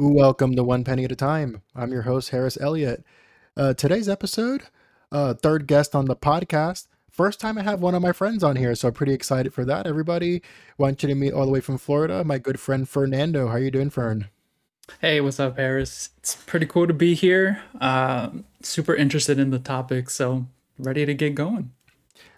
Welcome to One Penny at a Time. I'm your host, Harris Elliott. Uh, today's episode, uh, third guest on the podcast. First time I have one of my friends on here, so I'm pretty excited for that. Everybody, want you to meet all the way from Florida, my good friend Fernando. How you doing, Fern? Hey, what's up, Harris? It's pretty cool to be here. Uh, super interested in the topic, so ready to get going.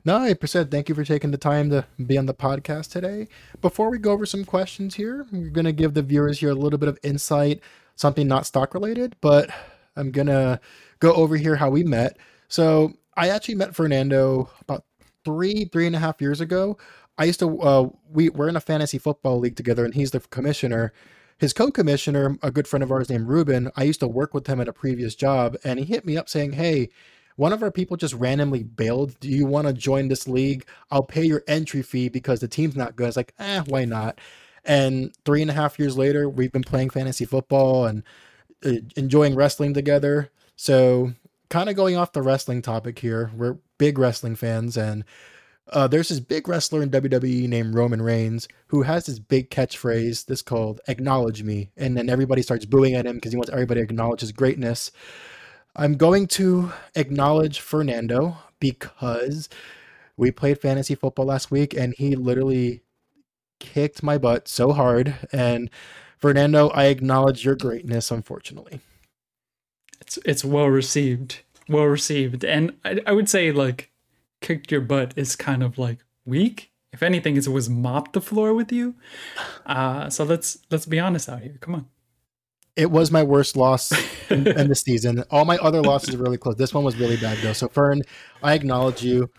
No, 100%. Thank you for taking the time to be on the podcast today. Before we go over some questions here, we're going to give the viewers here a little bit of insight, something not stock related, but I'm going to go over here how we met. So I actually met Fernando about three, three and a half years ago. I used to, uh, we, we're in a fantasy football league together, and he's the commissioner. His co commissioner, a good friend of ours named Ruben, I used to work with him at a previous job, and he hit me up saying, Hey, one of our people just randomly bailed. Do you want to join this league? I'll pay your entry fee because the team's not good. It's like, eh, why not? And three and a half years later, we've been playing fantasy football and uh, enjoying wrestling together. So, kind of going off the wrestling topic here, we're big wrestling fans, and uh, there's this big wrestler in WWE named Roman Reigns who has this big catchphrase, this called "Acknowledge Me," and then everybody starts booing at him because he wants everybody to acknowledge his greatness. I'm going to acknowledge Fernando because we played fantasy football last week and he literally kicked my butt so hard. And Fernando, I acknowledge your greatness, unfortunately. It's it's well received. Well received. And I, I would say like kicked your butt is kind of like weak. If anything, it was mopped the floor with you. Uh, so let's let's be honest out here. Come on it was my worst loss in, in the season. All my other losses were really close. This one was really bad though. So Fern, I acknowledge you.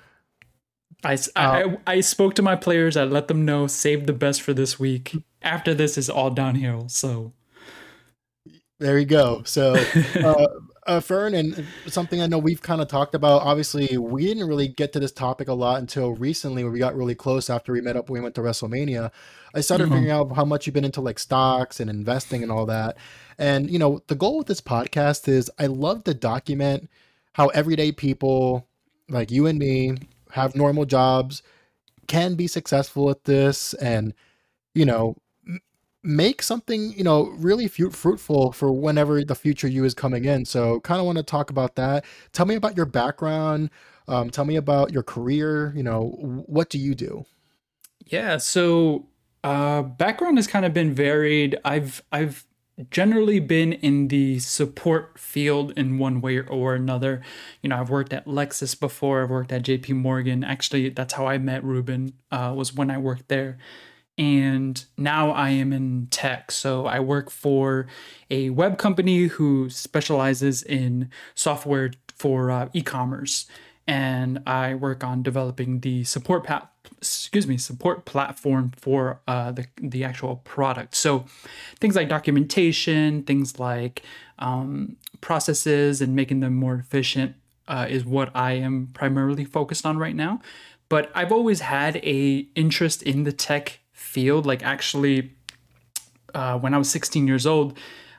I, uh, I, I spoke to my players. I let them know save the best for this week. After this is all downhill. So there you go. So uh, uh, Fern, and something I know we've kind of talked about. Obviously, we didn't really get to this topic a lot until recently, where we got really close after we met up. When we went to WrestleMania. I started mm-hmm. figuring out how much you've been into like stocks and investing and all that. And you know, the goal with this podcast is I love to document how everyday people like you and me have normal jobs, can be successful at this, and you know make something you know really f- fruitful for whenever the future you is coming in. So kind of want to talk about that. Tell me about your background um, tell me about your career you know what do you do? Yeah so uh, background has kind of been varied. I've i've generally been in the support field in one way or another. You know i've worked at lexus before i've worked at jp morgan. Actually that's how i met ruben uh, was when i worked there and now I am in tech. So I work for a web company who specializes in software for uh, e-commerce, and I work on developing the support pa- excuse me support platform for uh, the the actual product. So things like documentation, things like um, processes, and making them more efficient uh, is what I am primarily focused on right now. But I've always had a interest in the tech field. Like actually, uh, when I was 16 years old,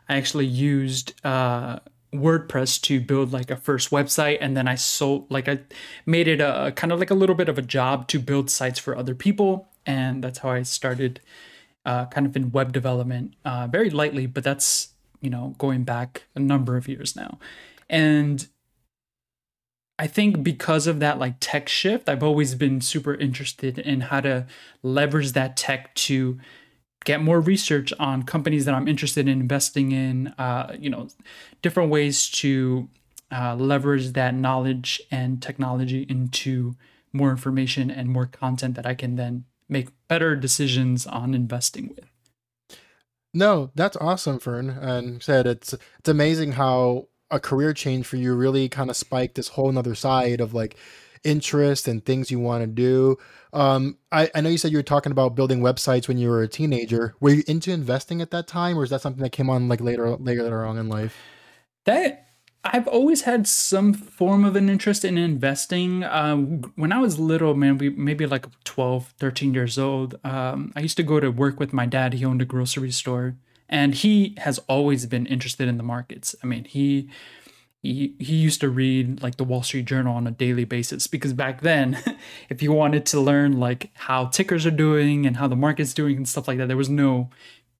I actually used uh, WordPress to build like a first website, and then I sold like I made it a kind of like a little bit of a job to build sites for other people, and that's how I started. Uh, kind of in web development, uh, very lightly, but that's you know going back a number of years now, and I think because of that like tech shift, I've always been super interested in how to leverage that tech to get more research on companies that I'm interested in investing in, uh, you know, different ways to uh, leverage that knowledge and technology into more information and more content that I can then make better decisions on investing with. No, that's awesome, Fern. And said it's it's amazing how a career change for you really kind of spiked this whole nother side of like interest and things you want to do. Um, I, I know you said you were talking about building websites when you were a teenager. Were you into investing at that time, or is that something that came on like later later on in life? That I've always had some form of an interest in investing. Um, when I was little, man, we maybe like 12, 13 years old, um, I used to go to work with my dad. He owned a grocery store and he has always been interested in the markets. I mean, he he he used to read like the Wall Street Journal on a daily basis because back then, if you wanted to learn like how tickers are doing and how the market's doing and stuff like that, there was no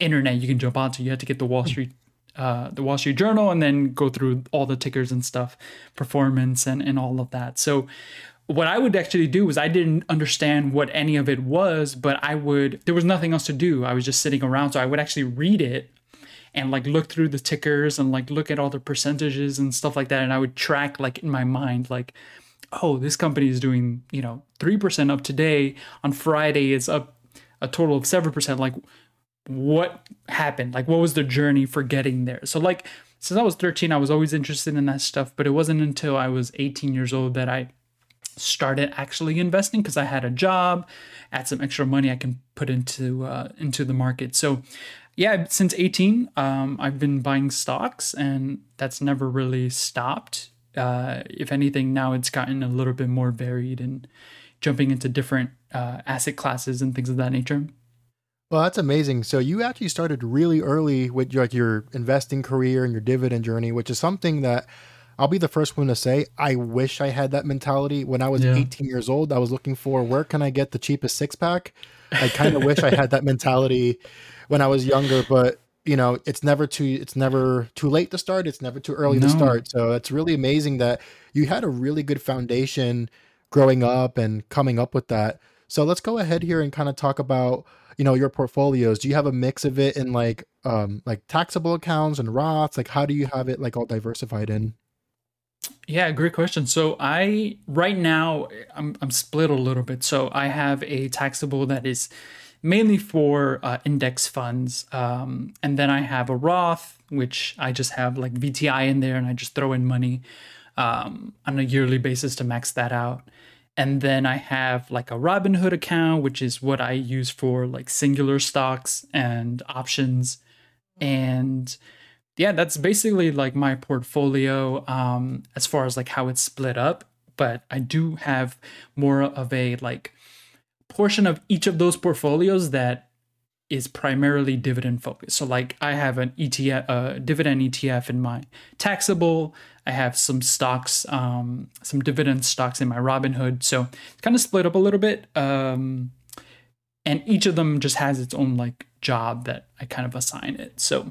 internet you can jump onto. You had to get the Wall Street uh, the Wall Street Journal and then go through all the tickers and stuff, performance and, and all of that. So what I would actually do was I didn't understand what any of it was, but I would there was nothing else to do. I was just sitting around, so I would actually read it and like look through the tickers and like look at all the percentages and stuff like that and I would track like in my mind like oh, this company is doing, you know, 3% up today. On Friday it's up a total of 7%. Like what happened? Like what was the journey for getting there? So like since I was 13, I was always interested in that stuff, but it wasn't until I was 18 years old that I started actually investing because I had a job, had some extra money I can put into uh, into the market. So yeah, since 18, um, I've been buying stocks, and that's never really stopped. Uh, if anything, now it's gotten a little bit more varied and jumping into different uh, asset classes and things of that nature. Well, that's amazing. So you actually started really early with your, like your investing career and your dividend journey, which is something that I'll be the first one to say I wish I had that mentality when I was yeah. 18 years old. I was looking for where can I get the cheapest six pack. I kind of wish I had that mentality when I was younger, but you know, it's never too it's never too late to start. It's never too early no. to start. So it's really amazing that you had a really good foundation growing up and coming up with that. So let's go ahead here and kind of talk about you know your portfolios do you have a mix of it in like um like taxable accounts and roths like how do you have it like all diversified in yeah, great question. So I right now I'm I'm split a little bit. So I have a taxable that is mainly for uh, index funds, um, and then I have a Roth, which I just have like VTI in there, and I just throw in money um, on a yearly basis to max that out. And then I have like a Robinhood account, which is what I use for like singular stocks and options. And yeah, that's basically like my portfolio um, as far as like how it's split up. But I do have more of a like portion of each of those portfolios that is primarily dividend focused. So like I have an ETF, uh, dividend ETF in my taxable. I have some stocks, um, some dividend stocks in my Robinhood. So it's kind of split up a little bit. Um, and each of them just has its own like job that I kind of assign it. So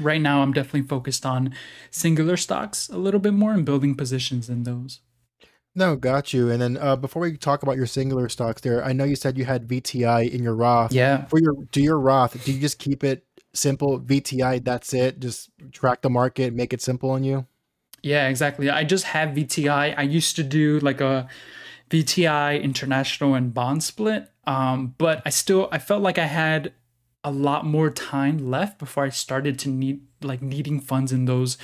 right now I'm definitely focused on singular stocks a little bit more and building positions in those. No, got you. And then uh, before we talk about your singular stocks, there, I know you said you had VTI in your Roth. Yeah. For your do your Roth, do you just keep it simple VTI? That's it. Just track the market, make it simple on you. Yeah, exactly. I just have VTI. I used to do like a VTI international and bond split, um, but I still I felt like I had a lot more time left before I started to need like needing funds in those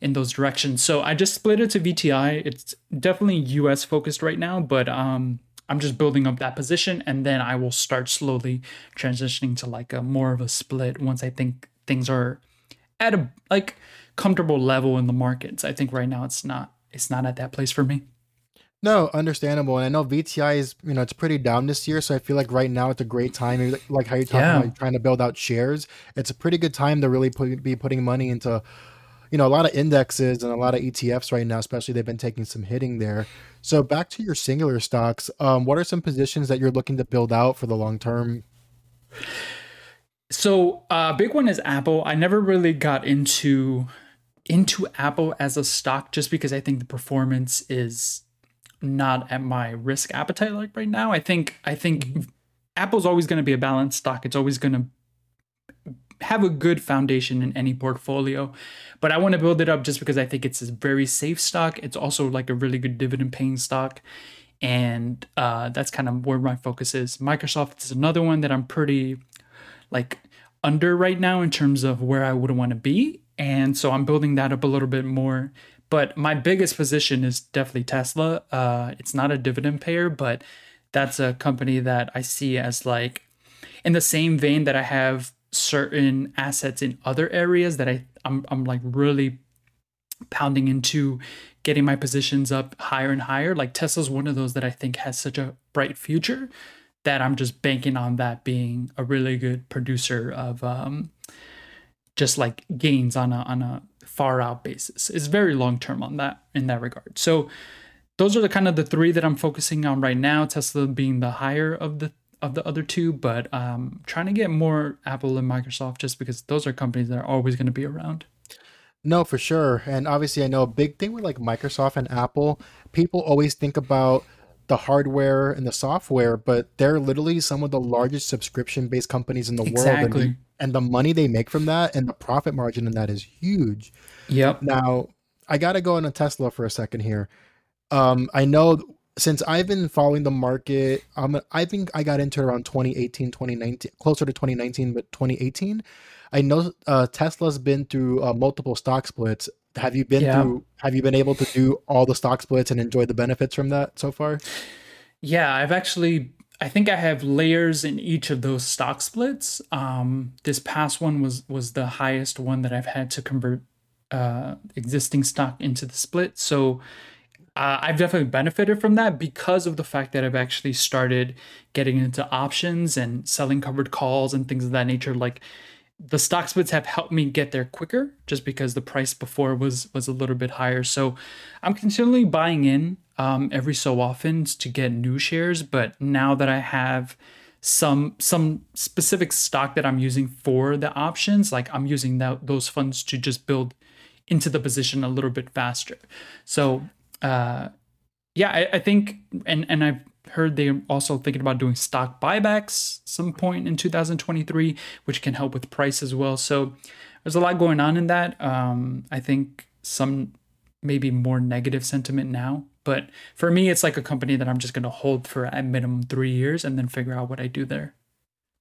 in those directions. So I just split it to VTI. It's definitely US focused right now, but um I'm just building up that position and then I will start slowly transitioning to like a more of a split once I think things are at a like comfortable level in the markets. I think right now it's not it's not at that place for me. No, understandable. And I know VTI is, you know, it's pretty down this year. So I feel like right now it's a great time. Like how you're talking yeah. about trying to build out shares. It's a pretty good time to really put, be putting money into, you know, a lot of indexes and a lot of ETFs right now, especially they've been taking some hitting there. So back to your singular stocks, um, what are some positions that you're looking to build out for the long term? So a uh, big one is Apple. I never really got into into Apple as a stock just because I think the performance is not at my risk appetite like right now. I think I think mm-hmm. Apple's always going to be a balanced stock. It's always going to have a good foundation in any portfolio, but I want to build it up just because I think it's a very safe stock. It's also like a really good dividend paying stock. And uh, that's kind of where my focus is. Microsoft is another one that I'm pretty like under right now in terms of where I would want to be. And so I'm building that up a little bit more but my biggest position is definitely Tesla. Uh, it's not a dividend payer, but that's a company that I see as like in the same vein that I have certain assets in other areas that I I'm I'm like really pounding into getting my positions up higher and higher. Like Tesla's one of those that I think has such a bright future that I'm just banking on that being a really good producer of um just like gains on a on a far out basis. It's very long term on that in that regard. So those are the kind of the three that I'm focusing on right now. Tesla being the higher of the of the other two, but um, trying to get more Apple and Microsoft just because those are companies that are always going to be around. No, for sure. And obviously, I know a big thing with like Microsoft and Apple, people always think about the hardware and the software, but they're literally some of the largest subscription based companies in the exactly. world. And, and the money they make from that and the profit margin in that is huge. Yep. Now, I got to go on a Tesla for a second here. Um, I know since I've been following the market, um, I think I got into around 2018, 2019, closer to 2019, but 2018. I know uh, Tesla's been through uh, multiple stock splits. Have you been yeah. through? Have you been able to do all the stock splits and enjoy the benefits from that so far? Yeah, I've actually. I think I have layers in each of those stock splits. Um, this past one was was the highest one that I've had to convert uh, existing stock into the split. So uh, I've definitely benefited from that because of the fact that I've actually started getting into options and selling covered calls and things of that nature. Like the stock splits have helped me get there quicker just because the price before was was a little bit higher. So i'm continually buying in um, every so often to get new shares but now that i have some some specific stock that i'm using for the options like i'm using that, those funds to just build into the position a little bit faster. So uh yeah I, I think and and i've heard they're also thinking about doing stock buybacks some point in 2023, which can help with price as well. So there's a lot going on in that. Um, I think some maybe more negative sentiment now, but for me, it's like a company that I'm just going to hold for at minimum three years and then figure out what I do there.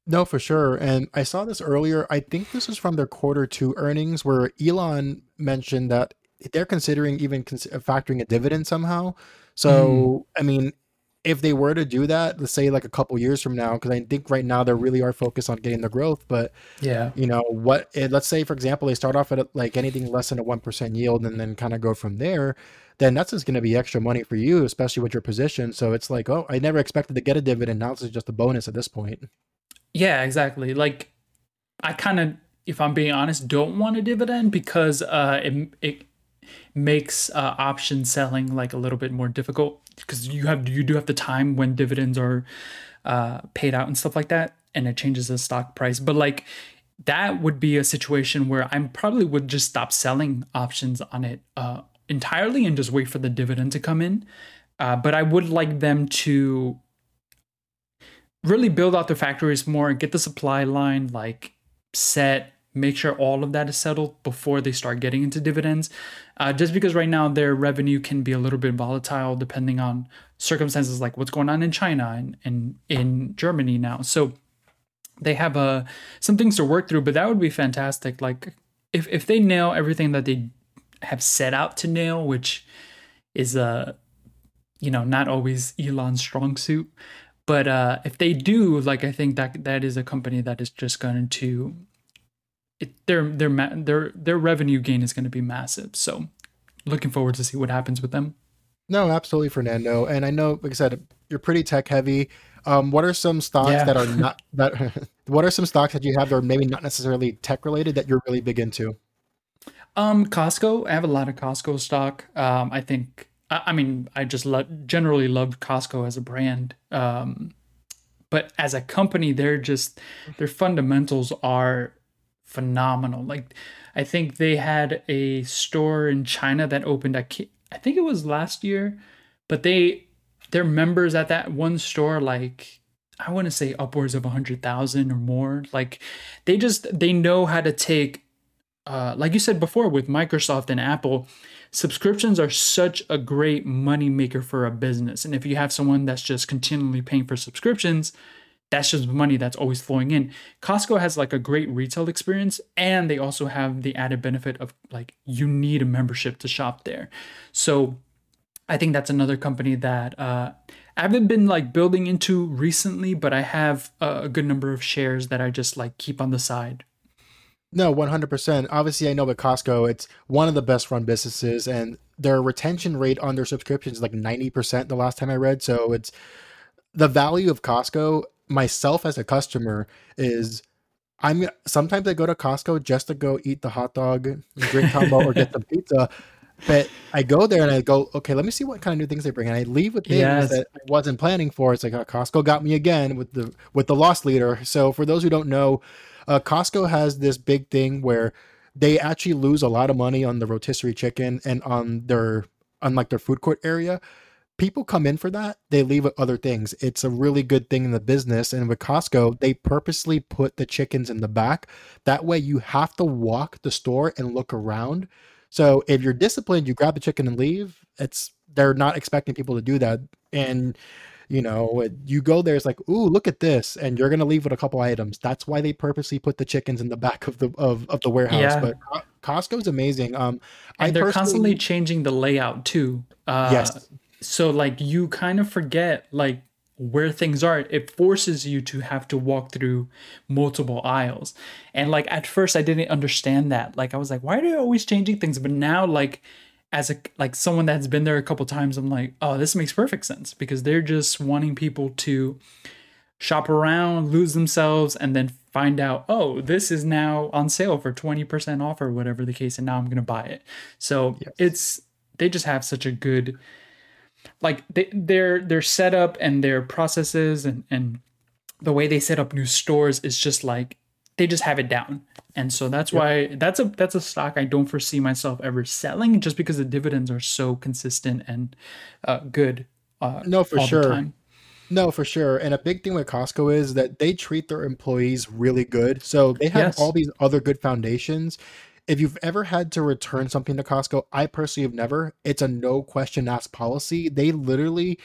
No, for sure. And I saw this earlier. I think this is from their quarter two earnings, where Elon mentioned that they're considering even cons- factoring a dividend somehow. So, mm. I mean, if they were to do that, let's say like a couple years from now, because I think right now they really are focused on getting the growth. But yeah, you know what? It, let's say for example they start off at like anything less than a one percent yield, and then kind of go from there. Then that's just going to be extra money for you, especially with your position. So it's like, oh, I never expected to get a dividend. Now this is just a bonus at this point. Yeah, exactly. Like I kind of, if I'm being honest, don't want a dividend because uh, it it makes uh, option selling like a little bit more difficult because you have you do have the time when dividends are uh, paid out and stuff like that, and it changes the stock price. But like that would be a situation where I probably would just stop selling options on it uh, entirely and just wait for the dividend to come in. Uh, but I would like them to really build out their factories more and get the supply line like set make sure all of that is settled before they start getting into dividends. Uh, just because right now their revenue can be a little bit volatile depending on circumstances like what's going on in China and, and in Germany now. So they have uh, some things to work through, but that would be fantastic. Like if, if they nail everything that they have set out to nail, which is uh, you know not always Elon's strong suit. But uh, if they do, like I think that that is a company that is just going to it, their their their their revenue gain is going to be massive. So, looking forward to see what happens with them. No, absolutely, Fernando. And I know, like I said, you're pretty tech heavy. Um, what are some stocks yeah. that are not that? what are some stocks that you have that are maybe not necessarily tech related that you're really big into? Um, Costco. I have a lot of Costco stock. Um, I think. I, I mean, I just love generally love Costco as a brand. Um, but as a company, they're just their fundamentals are phenomenal. Like I think they had a store in China that opened I I think it was last year, but they their members at that one store like I want to say upwards of a 100,000 or more. Like they just they know how to take uh, like you said before with Microsoft and Apple, subscriptions are such a great money maker for a business. And if you have someone that's just continually paying for subscriptions, that's just money that's always flowing in. Costco has like a great retail experience and they also have the added benefit of like you need a membership to shop there. So I think that's another company that uh, I haven't been like building into recently, but I have a good number of shares that I just like keep on the side. No, 100%. Obviously, I know with Costco, it's one of the best run businesses and their retention rate on their subscriptions is like 90% the last time I read. So it's the value of Costco myself as a customer is I'm sometimes I go to Costco just to go eat the hot dog, drink combo, or get the pizza. but I go there and I go, okay, let me see what kind of new things they bring. And I leave with things Yes. that I wasn't planning for. It's like uh, Costco got me again with the with the loss leader. So for those who don't know, uh, Costco has this big thing where they actually lose a lot of money on the rotisserie chicken and on their on like their food court area. People come in for that, they leave with other things. It's a really good thing in the business. And with Costco, they purposely put the chickens in the back. That way you have to walk the store and look around so if you're disciplined, you grab the chicken and leave. It's they're not expecting people to do that, and you know you go there. It's like, ooh, look at this, and you're gonna leave with a couple items. That's why they purposely put the chickens in the back of the of, of the warehouse. Yeah. But Costco's amazing. Um, I and they're constantly changing the layout too. Uh, Yes. So like you kind of forget like where things are. It forces you to have to walk through multiple aisles. And like at first I didn't understand that. Like I was like, why are they always changing things? But now like as a like someone that's been there a couple times, I'm like, oh, this makes perfect sense because they're just wanting people to shop around, lose themselves, and then find out, oh, this is now on sale for 20% off or whatever the case, and now I'm gonna buy it. So Yes. it's they just have such a good like they, their their setup and their processes and and the way they set up new stores is just like they just have it down. And so that's why that's a that's a stock I don't foresee myself ever selling just because the dividends are so consistent and uh, good. Uh, No, for sure. No, for sure. And a big thing with Costco is that they treat their employees really good. So they have Yes. all these other good foundations. If you've ever had to return something to Costco, I personally have never. It's a no question asked policy. They literally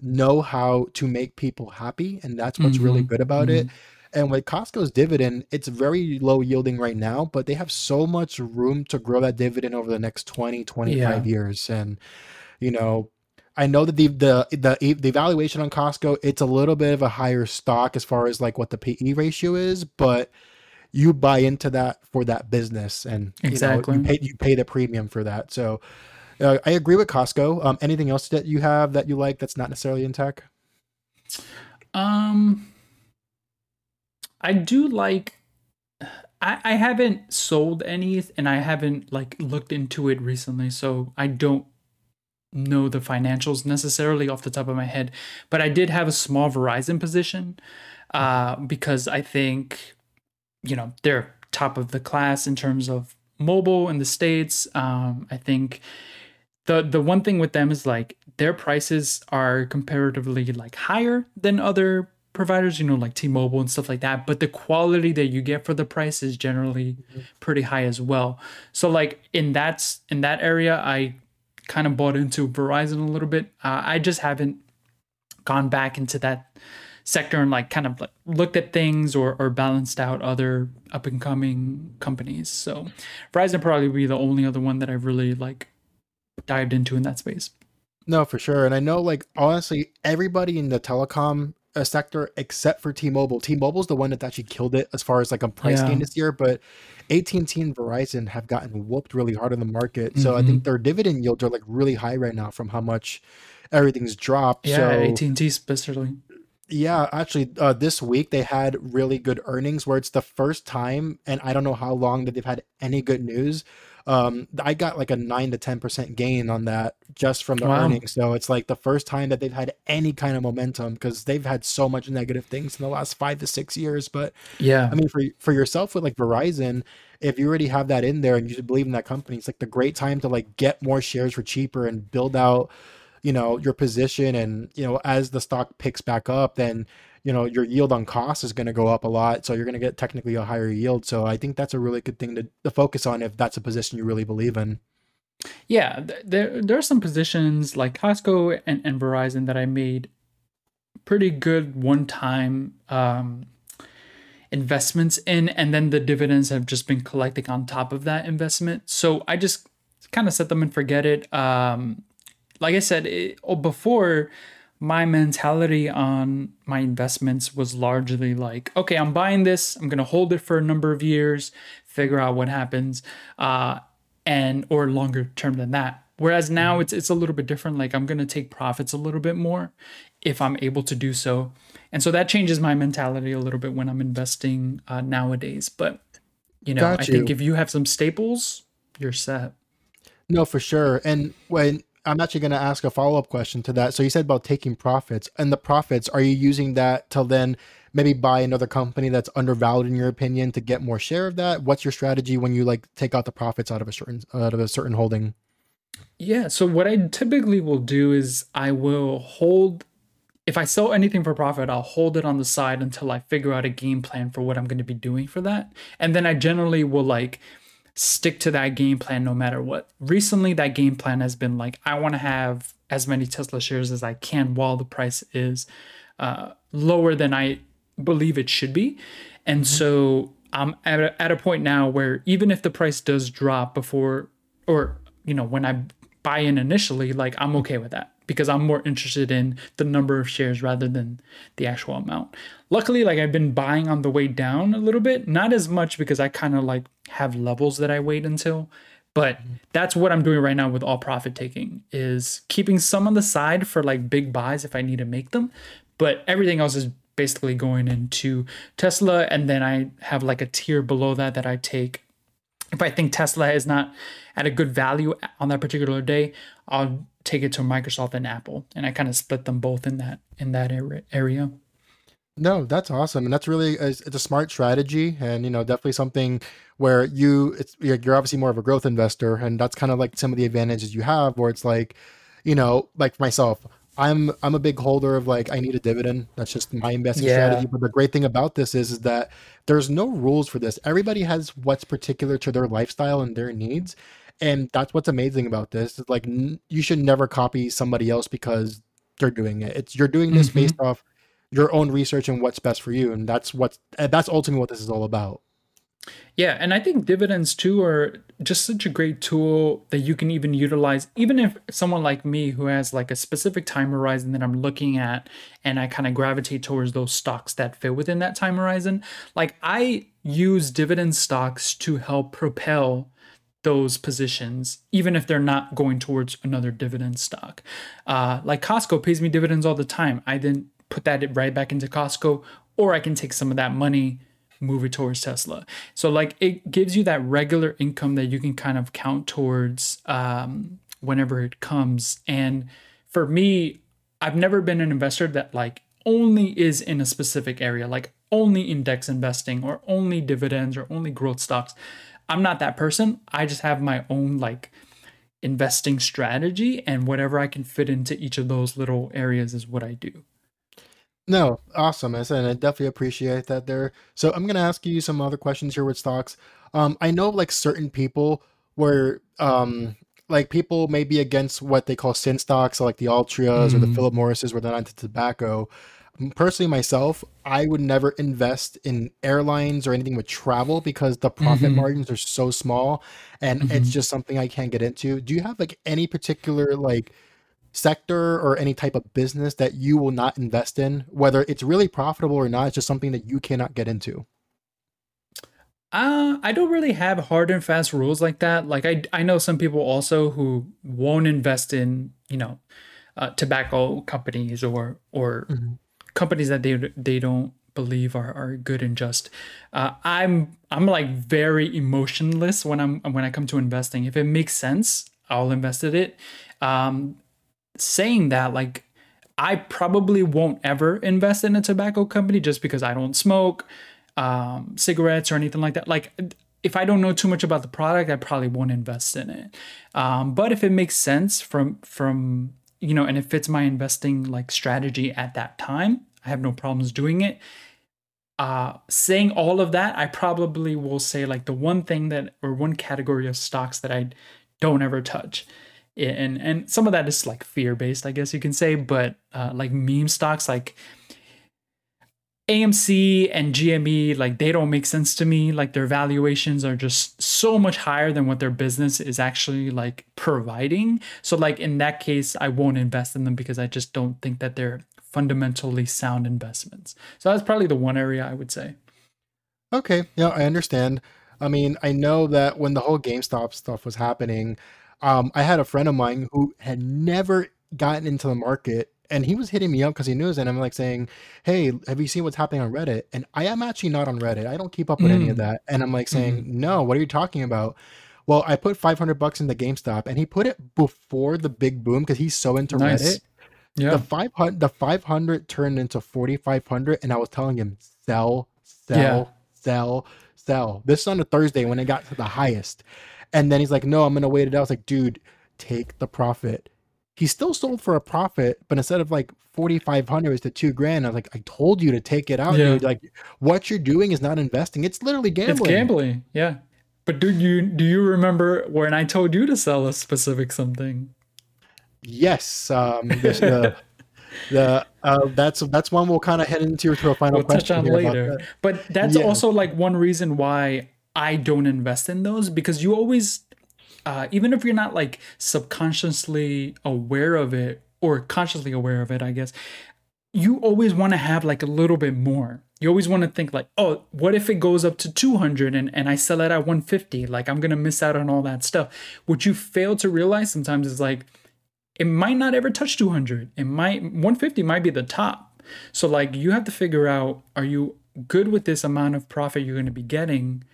know how to make people happy, and that's what's really Mhm, good about it. And with Costco's dividend, it's very low yielding right now, but they have so much room to grow that dividend over the next 20, 25 years. And you know, I know that the the the the valuation on Costco, it's a little bit of a higher stock as far as like what the PE ratio is, but you buy into that for that business and you know, Exactly. you pay you pay the premium for that. So uh, I agree with Costco. Um, anything else that you have that you like that's not necessarily in tech? Um, I do like. I I haven't sold any, and I haven't like looked into it recently, so I don't know the financials necessarily off the top of my head. But I did have a small Verizon position, uh, because I think, you know, they're top of the class in terms of mobile in the states. Um, I think the the one thing with them is like their prices are comparatively like higher than other providers you know like T-Mobile and stuff like that but the quality that you get for the price is generally pretty high as well. So like in that's in that area I kind of bought into Verizon a little bit. Uh, I just haven't gone back into that sector and like kind of like looked at things or or balanced out other up and coming companies so Verizon probably be the only other one that I've really like dived into in that space. No, for sure. And I know, like, honestly, everybody in the telecom uh, sector except for T-Mobile. T-Mobile's the one that actually killed it as far as like a price Yeah. gain this year, but AT&T and Verizon have gotten whooped really hard in the market. So I think their dividend yields are like really high right now from how much everything's dropped. Yeah, so AT and T especially. Yeah, actually, uh, this week they had really good earnings where it's the first time, and I don't know how long that they've had any good news. Um, I got like a nine to ten percent gain on that just from the Wow. earnings. So it's like the first time that they've had any kind of momentum because they've had so much negative things in the last five to six years. But Yeah, I mean, for for yourself with like Verizon, if you already have that in there and you believe in that company, it's like the great time to like get more shares for cheaper and build out, you know, your position. And you know, as the stock picks back up, then you know your yield on cost is going to go up a lot. So you're going to get technically a higher yield. So I think that's a really good thing to, to focus on if that's a position you really believe in. yeah. th- There there are some positions like Costco and, and Verizon that I made pretty good one time um, investments in, and then the dividends have just been collecting on top of that investment. So I just kind of set them and forget it. Um, like I said it, oh, before, my mentality on my investments was largely like, okay, I'm buying this, I'm gonna hold it for a number of years, figure out what happens, uh, and or longer term than that. Whereas now it's it's a little bit different. Like I'm gonna take profits a little bit more if I'm able to do so, and so that changes my mentality a little bit when I'm investing uh, nowadays. But you know, Got I think if you have some staples, you're set. No, for sure. And when I'm actually going to ask a follow up question to that. So you said about taking profits, and the profits, are you using that to then maybe buy another company that's undervalued in your opinion to get more share of that? What's your strategy when you like take out the profits out of a certain out of a certain holding? Yeah. So what I typically will do is I will hold. If I sell anything for profit, I'll hold it on the side until I figure out a game plan for what I'm going to be doing for that. And then I generally will like stick to that game plan no matter what. Recently, that game plan has been like, I want to have as many Tesla shares as I can while the price is uh, lower than I believe it should be. And mm-hmm. so I'm at a, at a point now where even if the price does drop before, or, you know, when I buy in initially, like I'm okay with that because I'm more interested in the number of shares rather than the actual amount. Luckily, like I've been buying on the way down a little bit, not as much because I kind of like have levels that I wait until, but mm-hmm. that's what I'm doing right now with all profit taking is keeping some on the side for like big buys if I need to make them, but everything else is basically going into Tesla and then I have like a tier below that that I take if I think Tesla is not at a good value on that particular day, I'll take it to Microsoft and Apple, and I kind of split them both in that in that area. No, that's awesome, and that's really it's a smart strategy, and you know definitely something where you it's you're obviously more of a growth investor, and that's kind of like some of the advantages you have, where it's like, you know, like myself, I'm I'm a big holder of like I need a dividend. That's just my investing yeah. strategy. But the great thing about this is, is that there's no rules for this. Everybody has what's particular to their lifestyle and their needs, and that's what's amazing about this. It's like n- you should never copy somebody else because they're doing it. It's you're doing this mm-hmm. based off your own research and what's best for you, and that's what's that's ultimately what this is all about. Yeah, and I think dividends too are just such a great tool that you can even utilize, even if someone like me who has like a specific time horizon that I'm looking at and I kind of gravitate towards those stocks that fit within that time horizon. Like I use dividend stocks to help propel those positions, even if they're not going towards another dividend stock. Uh, like Costco pays me dividends all the time. I then put that right back into Costco, or I can take some of that money move it towards Tesla. So like it gives you that regular income that you can kind of count towards um, whenever it comes. And for me, I've never been an investor that like only is in a specific area, like only index investing or only dividends or only growth stocks. I'm not that person. I just have my own like investing strategy and whatever I can fit into each of those little areas is what I do. No, awesome. I said I definitely appreciate that there. So I'm gonna ask you some other questions here with stocks. Um, I know like certain people where um like people may be against what they call sin stocks, so like the Altrias or the mm-hmm. Philip Morrises where they're not into tobacco. Personally, myself, I would never invest in airlines or anything with travel because the profit hmm margins are so small and it's hmm just something I can't get into. Do you have like any particular like sector or any type of business that you will not invest in, whether it's really profitable or not, it's just something that you cannot get into? Uh, I don't really have hard and fast rules like that. Like I, I know some people also who won't invest in, you know, uh, tobacco companies or or mm-hmm. companies that they they don't believe are, are good and just. Uh, I'm I'm like very emotionless when I'm when I come to investing. If it makes sense, I'll invest in it. Um, saying that, like, I probably won't ever invest in a tobacco company just because I don't smoke um, cigarettes or anything like that. Like, if I don't know too much about the product, I probably won't invest in it. Um, but if it makes sense from from you know, and it fits my investing like strategy at that time, I have no problems doing it. Uh, saying all of that, I probably will say like the one thing that or one category of stocks that I don't ever touch and and some of that is like fear based, I guess you can say. But uh, like meme stocks, like AMC and GME, like they don't make sense to me. Like their valuations are just so much higher than what their business is actually like providing. So like in that case, I won't invest in them because I just don't think that they're fundamentally sound investments. So that's probably the one area I would say. Okay, yeah, I understand. I mean, I know that when the whole GameStop stuff was happening, um, I had a friend of mine who had never gotten into the market and he was hitting me up because he knew and I'm like saying, Hey, have you seen what's happening on Reddit? And I am actually not on Reddit. I don't keep up with any of mm. that. And I'm like saying, mm-hmm. No, what are you talking about? Well, I put 500 bucks into GameStop and he put it before the big boom because he's so into Nice. Reddit. Yeah. The 500 the 500 turned into 4500 and I was telling him sell, sell, Yeah. sell, sell. This is on a Thursday when it got to the highest. And then he's like, "No, I'm going to wait it out." I was like, "Dude, take the profit." He still sold for a profit, but instead of like 4500 it's to 2 grand. I was like, "I told you to take it out, Yeah. dude. Like what you're doing is not investing. It's literally gambling." It's gambling. Yeah. But do you do you remember when I told you to sell a specific something? Yes, um, the the uh, that's that's one we'll kind of head into to a final We'll touch question on here about later. that. But that's Yeah. also like one reason why I don't invest in those because you always, uh, even if you're not like subconsciously aware of it or consciously aware of it, I guess, you always want to have like a little bit more. You always want to think like, oh, what if it goes up to 200 and, and I sell it at 150? Like I'm going to miss out on all that stuff. What you fail to realize sometimes is like, it might not ever touch 200. It might 150 might be the top. So like you have to figure out are you good with this amount of profit you're going to be getting?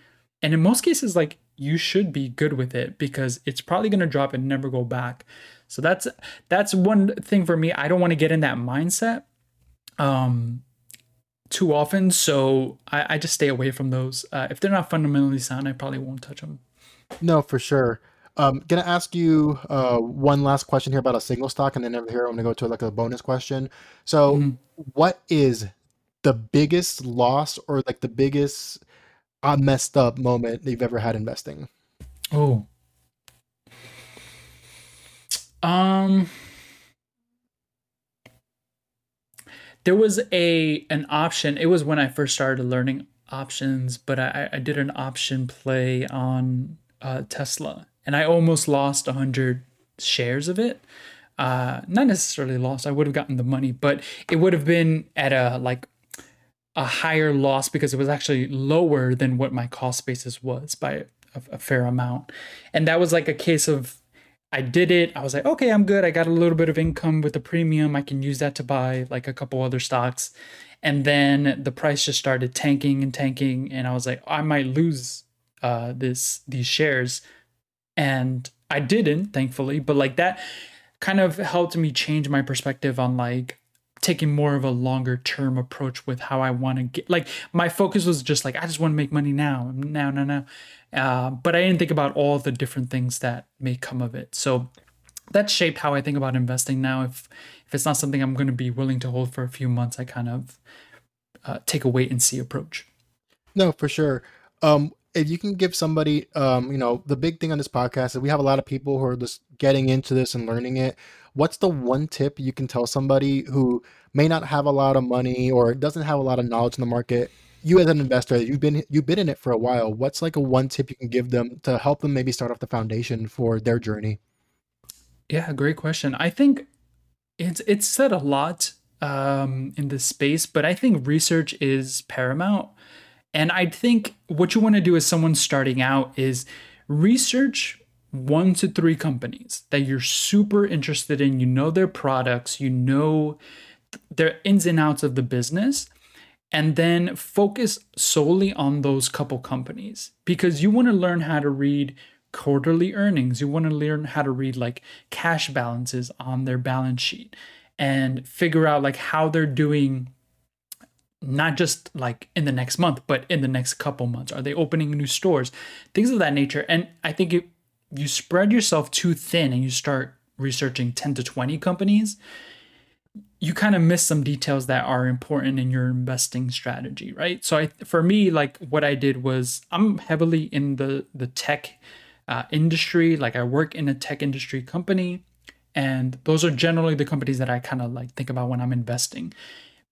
And in most cases like you should be good with it because it's probably going to drop and never go back. So that's that's one thing for me. I don't want to get in that mindset um too often, so I, I just stay away from those. Uh, if they're not fundamentally sound, I probably won't touch them. No, for sure. Um, gonna ask you uh, one last question here about a single stock, and then over here I'm gonna go to like a bonus question. So, Mhm. what is the biggest loss or like the biggest I messed up moment that you've ever had investing? Oh. Um there was a an option. It was when I first started learning options, but I, I did an option play on uh, Tesla, and I almost lost hundred shares of it. Uh, not necessarily lost. I would have gotten the money, but it would have been at a like a higher loss because it was actually lower than what my cost basis was by a, a fair amount. And that was like a case of I did it. I was like, okay, I'm good. I got a little bit of income with the premium. I can use that to buy like a couple other stocks. And then the price just started tanking and tanking. And I was like, I might lose uh, this these shares. And I didn't, thankfully. But like that kind of helped me change my perspective on like taking more of a longer term approach with how I want to get like my focus was just like I just want to make money now now now now uh, but I didn't think about all the different things that may come of it so that shaped how I think about investing now if if it's not something I'm going to be willing to hold for a few months I kind of uh, take a wait and see approach No, for sure. Um, if you can give somebody, um, you know, the big thing on this podcast is we have a lot of people who are just getting into this and learning it. What's the one tip you can tell somebody who may not have a lot of money or doesn't have a lot of knowledge in the market? You as an investor, you've been you've been in it for a while. What's like a one tip you can give them to help them maybe start off the foundation for their journey? Yeah, great question. I think it's it's said a lot um, in this space, but I think research is paramount. And I think what you want to do as someone starting out is research one to three companies that you're super interested in. You know their products, you know their ins and outs of the business, and then focus solely on those couple companies because you want to learn how to read quarterly earnings. You want to learn how to read like cash balances on their balance sheet and figure out like how they're doing not just like in the next month but in the next couple months are they opening new stores things of that nature and i think if you spread yourself too thin and you start researching 10 to 20 companies you kind of miss some details that are important in your investing strategy right? So i for me like what i did was i'm heavily in the the tech uh, industry. Like i work in a tech industry company and those are generally the companies that i kind of like think about when i'm investing.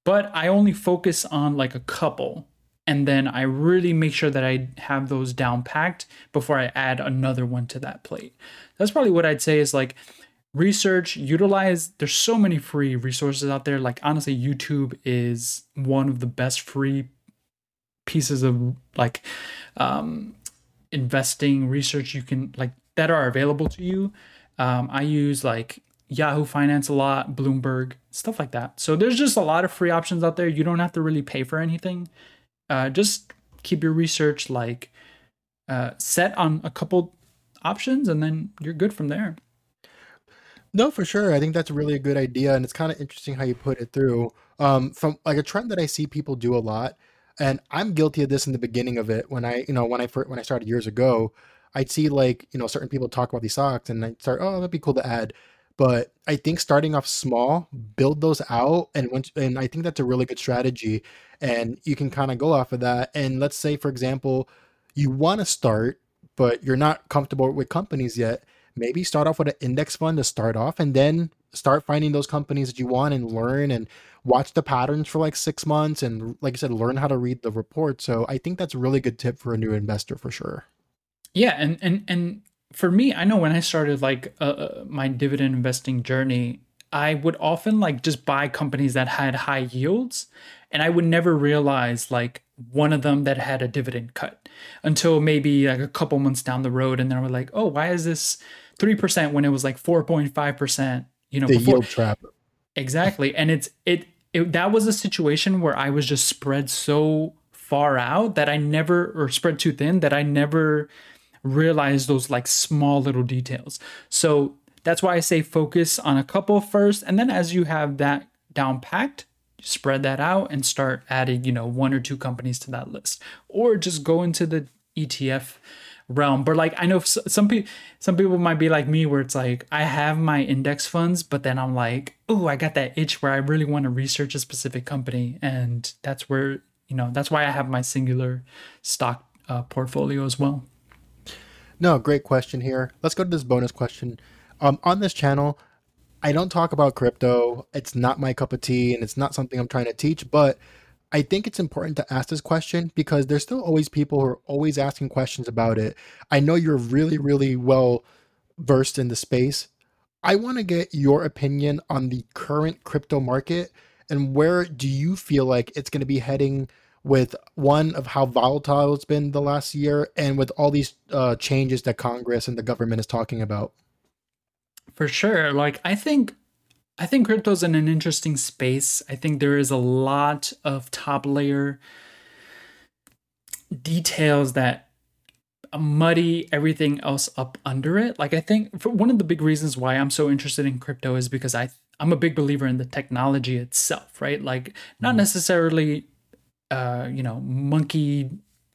But i only focus on like a couple and then i really make sure that i have those down packed before i add another one to that plate. That's probably what i'd say is like research utilize there's so many free resources out there. Like honestly youtube is one of the best free pieces of like um investing research you can like that are available to you. Um i use like yahoo finance a lot bloomberg stuff like that. So there's just a lot of free options out there. You don't have to really pay for anything uh just keep your research like uh set on a couple options and then you're good from there. No, for sure. I think that's really a good idea, and it's kind of interesting how you put it through. Um, from like a trend that I see people do a lot, and I'm guilty of this in the beginning of it. When I, you know, when I when I started years ago, I'd see like you know certain people talk about these stocks, and I'd start, oh, that'd be cool to add. But I think starting off small, build those out, and once, and I think that's a really good strategy, and you can kind of go off of that. And let's say, for example, you want to start, but you're not comfortable with companies yet maybe start off with an index fund to start off and then start finding those companies that you want and learn and watch the patterns for like six months and like i said learn how to read the report so i think that's a really good tip for a new investor for sure yeah and and and for me i know when i started like uh, uh my dividend investing journey i would often like just buy companies that had high yields and i would never realize like one of them that had a dividend cut until maybe like a couple months down the road and then we're like oh why is this 3% when it was like 4.5%, you know, the before. yield trap. Exactly. And it's it, it that was a situation where I was just spread so far out that I never or spread too thin that I never realized those like small little details. So that's why I say focus on a couple first and then as you have that down packed, spread that out and start adding, you know, one or two companies to that list or just go into the ETF realm. But like I know some people some people might be like me where it's like I have my index funds, but then I'm like, oh, I got that itch where I really want to research a specific company, and that's where you know that's why I have my singular stock uh, portfolio as well. No, great question here. Let's go to this bonus question. Um, on this channel, I don't talk about crypto. It's not my cup of tea, and it's not something I'm trying to teach, but I think it's important to ask this question because there's still always people who are always asking questions about it. I know you're really, really well versed in the space. I want to get your opinion on the current crypto market and where do you feel like it's going to be heading with one of how volatile it's been the last year and with all these uh, changes that Congress and the government is talking about? For sure. Like, I think I think crypto's in an interesting space. I think there is a lot of top layer details that muddy everything else up under it. Like I think one of the big reasons why I'm so interested in crypto is because I I'm a big believer in the technology itself, right? Like not mm-hmm. necessarily uh, you know, monkey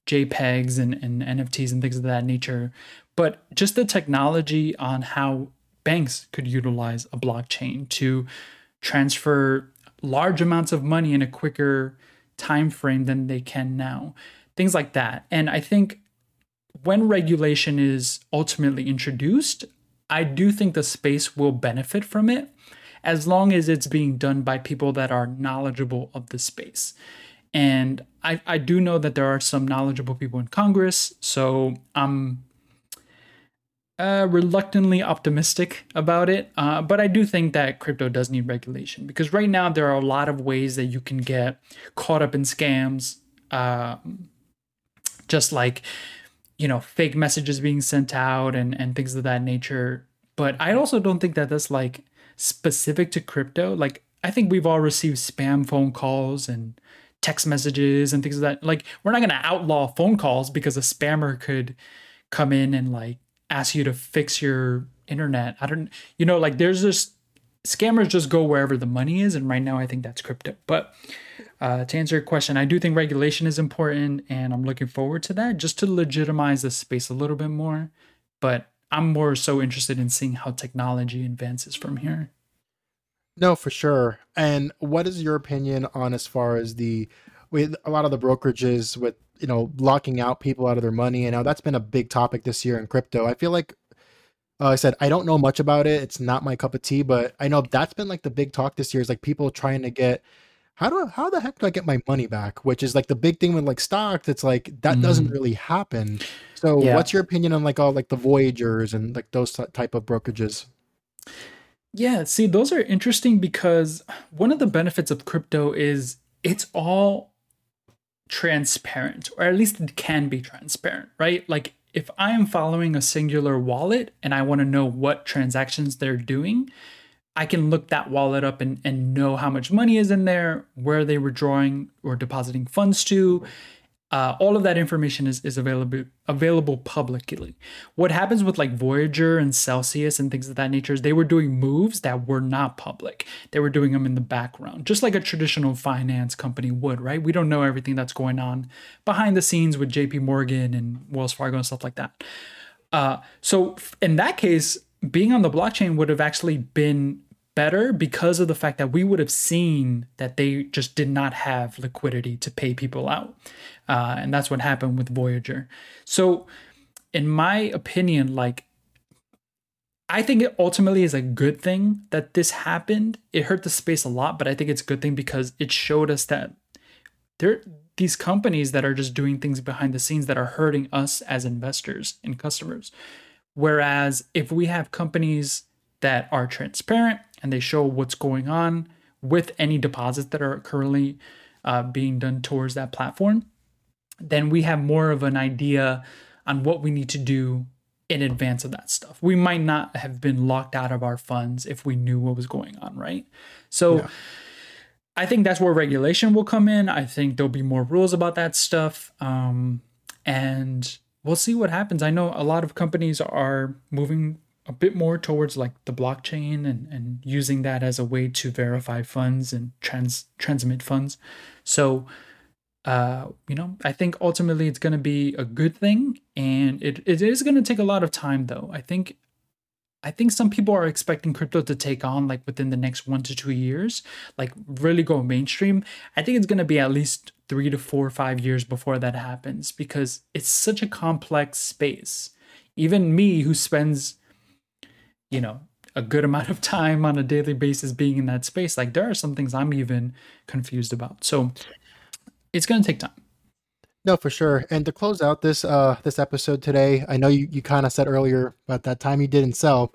JPEGs and, and NFTs and things of that nature, but just the technology on how banks could utilize a blockchain to transfer large amounts of money in a quicker time frame than they can now things like that. And i think when regulation is ultimately introduced i do think the space will benefit from it as long as it's being done by people that are knowledgeable of the space and I, I do know that there are some knowledgeable people in Congress, so I'm uh, reluctantly optimistic about it, uh, but I do think that crypto does need regulation because right now there are a lot of ways that you can get caught up in scams, uh, just like you know fake messages being sent out and and things of that nature. But I also don't think that that's like specific to crypto. Like I think we've all received spam phone calls and text messages and things of that. Like we're not gonna outlaw phone calls because a spammer could come in and like ask you to fix your internet. I don't, you know, like there's just scammers just go wherever the money is, and right now I think that's crypto. But uh, to answer your question, I do think regulation is important, and I'm looking forward to that just to legitimize the space a little bit more. But I'm more so interested in seeing how technology advances from here. No, for sure. And what is your opinion on as far as the with a lot of the brokerages with you know locking out people out of their money? And now that's been a big topic this year in crypto. I feel like uh, i said i don't know much about it. It's not my cup of tea but i know that's been like the big talk this year is like people trying to get how do I, how the heck do i get my money back? Which is like the big thing with like stocks. It's like that mm. doesn't really happen. So yeah. what's your opinion on like all like the voyagers and like those type of brokerages yeah see those are interesting because one of the benefits of crypto is it's all transparent, or at least it can be transparent, right? Like if I am following a singular wallet and I want to know what transactions they're doing, I can look that wallet up and, and know how much money is in there, where they were drawing or depositing funds to. Uh, all of that information is, is available available publicly. What happens with like Voyager and Celsius and things of that nature is they were doing moves that were not public. They were doing them in the background, just like a traditional finance company would, right? We don't know everything that's going on behind the scenes with JP Morgan and Wells Fargo and stuff like that. Uh, so in that case, being on the blockchain would have actually been better because of the fact that we would have seen that they just did not have liquidity to pay people out. Uh, and that's what happened with Voyager. So, in my opinion, like, I think it ultimately is a good thing that this happened. It hurt the space a lot, but I think it's a good thing because it showed us that there these companies that are just doing things behind the scenes that are hurting us as investors and customers. Whereas if we have companies that are transparent and they show what's going on with any deposits that are currently uh, being done towards that platform, then we have more of an idea on what we need to do in advance of that stuff. We might not have been locked out of our funds if we knew what was going on, right? So yeah. I think that's where regulation will come in. I think there'll be more rules about that stuff. Um, and we'll see what happens. I know a lot of companies are moving a bit more towards like the blockchain and, and using that as a way to verify funds and trans transmit funds. So uh, you know, I think ultimately it's going to be a good thing, and it, it is going to take a lot of time, though. I think, I think some people are expecting crypto to take on like within the next one to two years, like really go mainstream. I think it's going to be at least three to four or five years before that happens because it's such a complex space. Even me, who spends you know, a good amount of time on a daily basis being in that space, like there are some things I'm even confused about. So it's going to take time. No, for sure. And to close out this uh this episode today, I know you, you kind of said earlier about that time you didn't sell.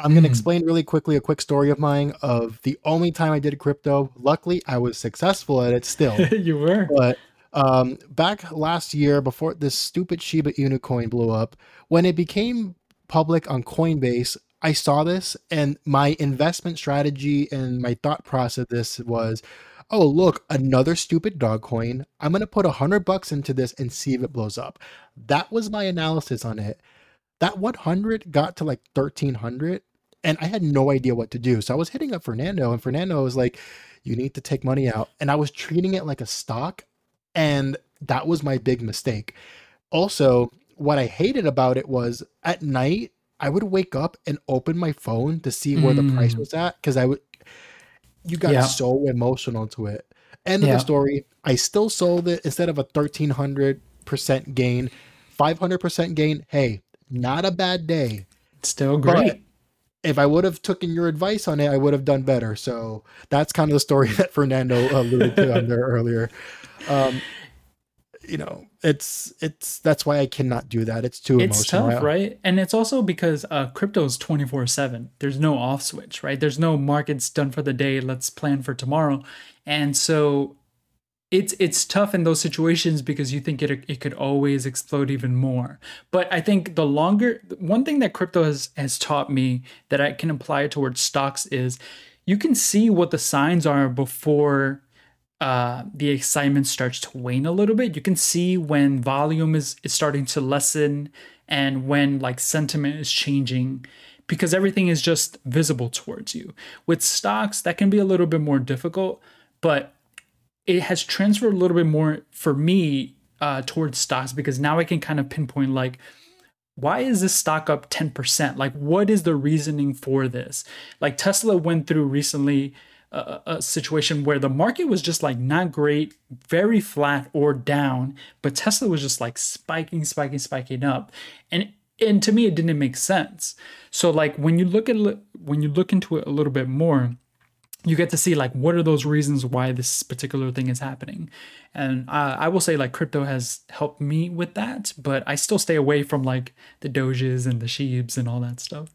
I'm going to mm. explain really quickly a quick story of mine of the only time I did crypto. Luckily, I was successful at it still. you were. But um, back last year, before this stupid Shiba Inu coin blew up, when it became public on Coinbase, I saw this and my investment strategy and my thought process this was, oh look, another stupid dog coin. I'm gonna put a hundred bucks into this and see if it blows up. That was my analysis on it. That 100 got to like 1300 and I had no idea what to do. So I was hitting up Fernando and Fernando was like, you need to take money out. And I was treating it like a stock. And that was my big mistake. Also, what I hated about it was at night, I would wake up and open my phone to see where mm. the price mm. was at because I would. You got yeah. so emotional to it. End yeah. of the story. I still sold it instead of a thirteen hundred percent gain, five hundred percent gain. Hey, not a bad day. Still great. But if I would have taken your advice on it, I would have done better. So that's kind of the story that Fernando alluded to on there earlier. Um, you know it's it's that's why i cannot do that. It's too it's emotional. tough right? And it's also because uh crypto is 24 7 there's no off switch right? There's no markets done for the day. Let's plan for tomorrow. And so it's it's tough in those situations because you think it it could always explode even more. But I think the longer one thing that crypto has has taught me that I can apply towards stocks is you can see what the signs are before uh, the excitement starts to wane a little bit. You can see when volume is, is starting to lessen and when like sentiment is changing because everything is just visible towards you. With stocks, that can be a little bit more difficult, but it has transferred a little bit more for me uh, towards stocks because now I can kind of pinpoint like, why is this stock up 10%? Like, what is the reasoning for this? Like, Tesla went through recently a, a, situation where the market was just like not great, very flat or down, but Tesla was just like spiking, spiking, spiking up, and and to me it didn't make sense. So like when you look at when you look into it a little bit more, you get to see like what are those reasons why this particular thing is happening, and uh, I will say like crypto has helped me with that, but I still stay away from like the Doges and the Sheebs and all that stuff.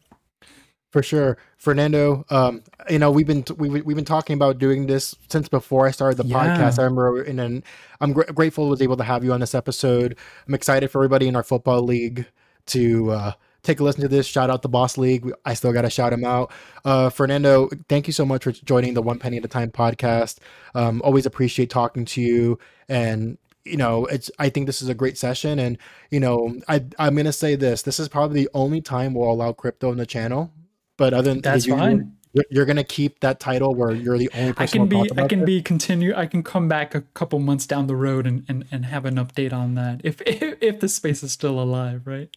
For sure, Fernando. Um, you know, we've been we, we've been talking about doing this since before I started the yeah. podcast. I remember, and then I'm gr- grateful was able to have you on this episode. I'm excited for everybody in our football league to uh, take a listen to this. Shout out the Boss League. I still got to shout him out. Uh, Fernando, thank you so much for joining the One Penny at a Time podcast. Um, always appreciate talking to you and you know, it's I think this is a great session, and you know, I I'm gonna say this: this is probably the only time we'll allow crypto in the channel. But other than that's you, fine. You're, you're gonna keep that title where you're the only person. I can be I can it. be continue. I can come back a couple months down the road and, and, and have an update on that if, if if the space is still alive, right?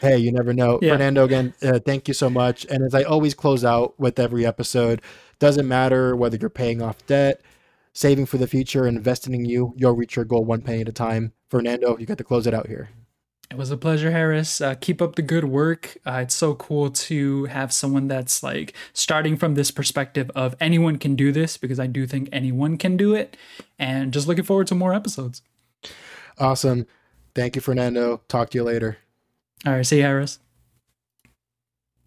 Hey, you never know. Yeah. Fernando, again, uh, thank you so much. And as I always close out with every episode, doesn't matter whether you're paying off debt saving for the future, investing in you, you'll reach your goal one penny at a time. Fernando, you got to close it out here. It was a pleasure, Harris. Uh, keep up the good work. Uh, it's so cool to have someone that's like starting from this perspective of anyone can do this because I do think anyone can do it. And just looking forward to more episodes. Awesome. Thank you, Fernando. Talk to you later. All right. See you, Harris.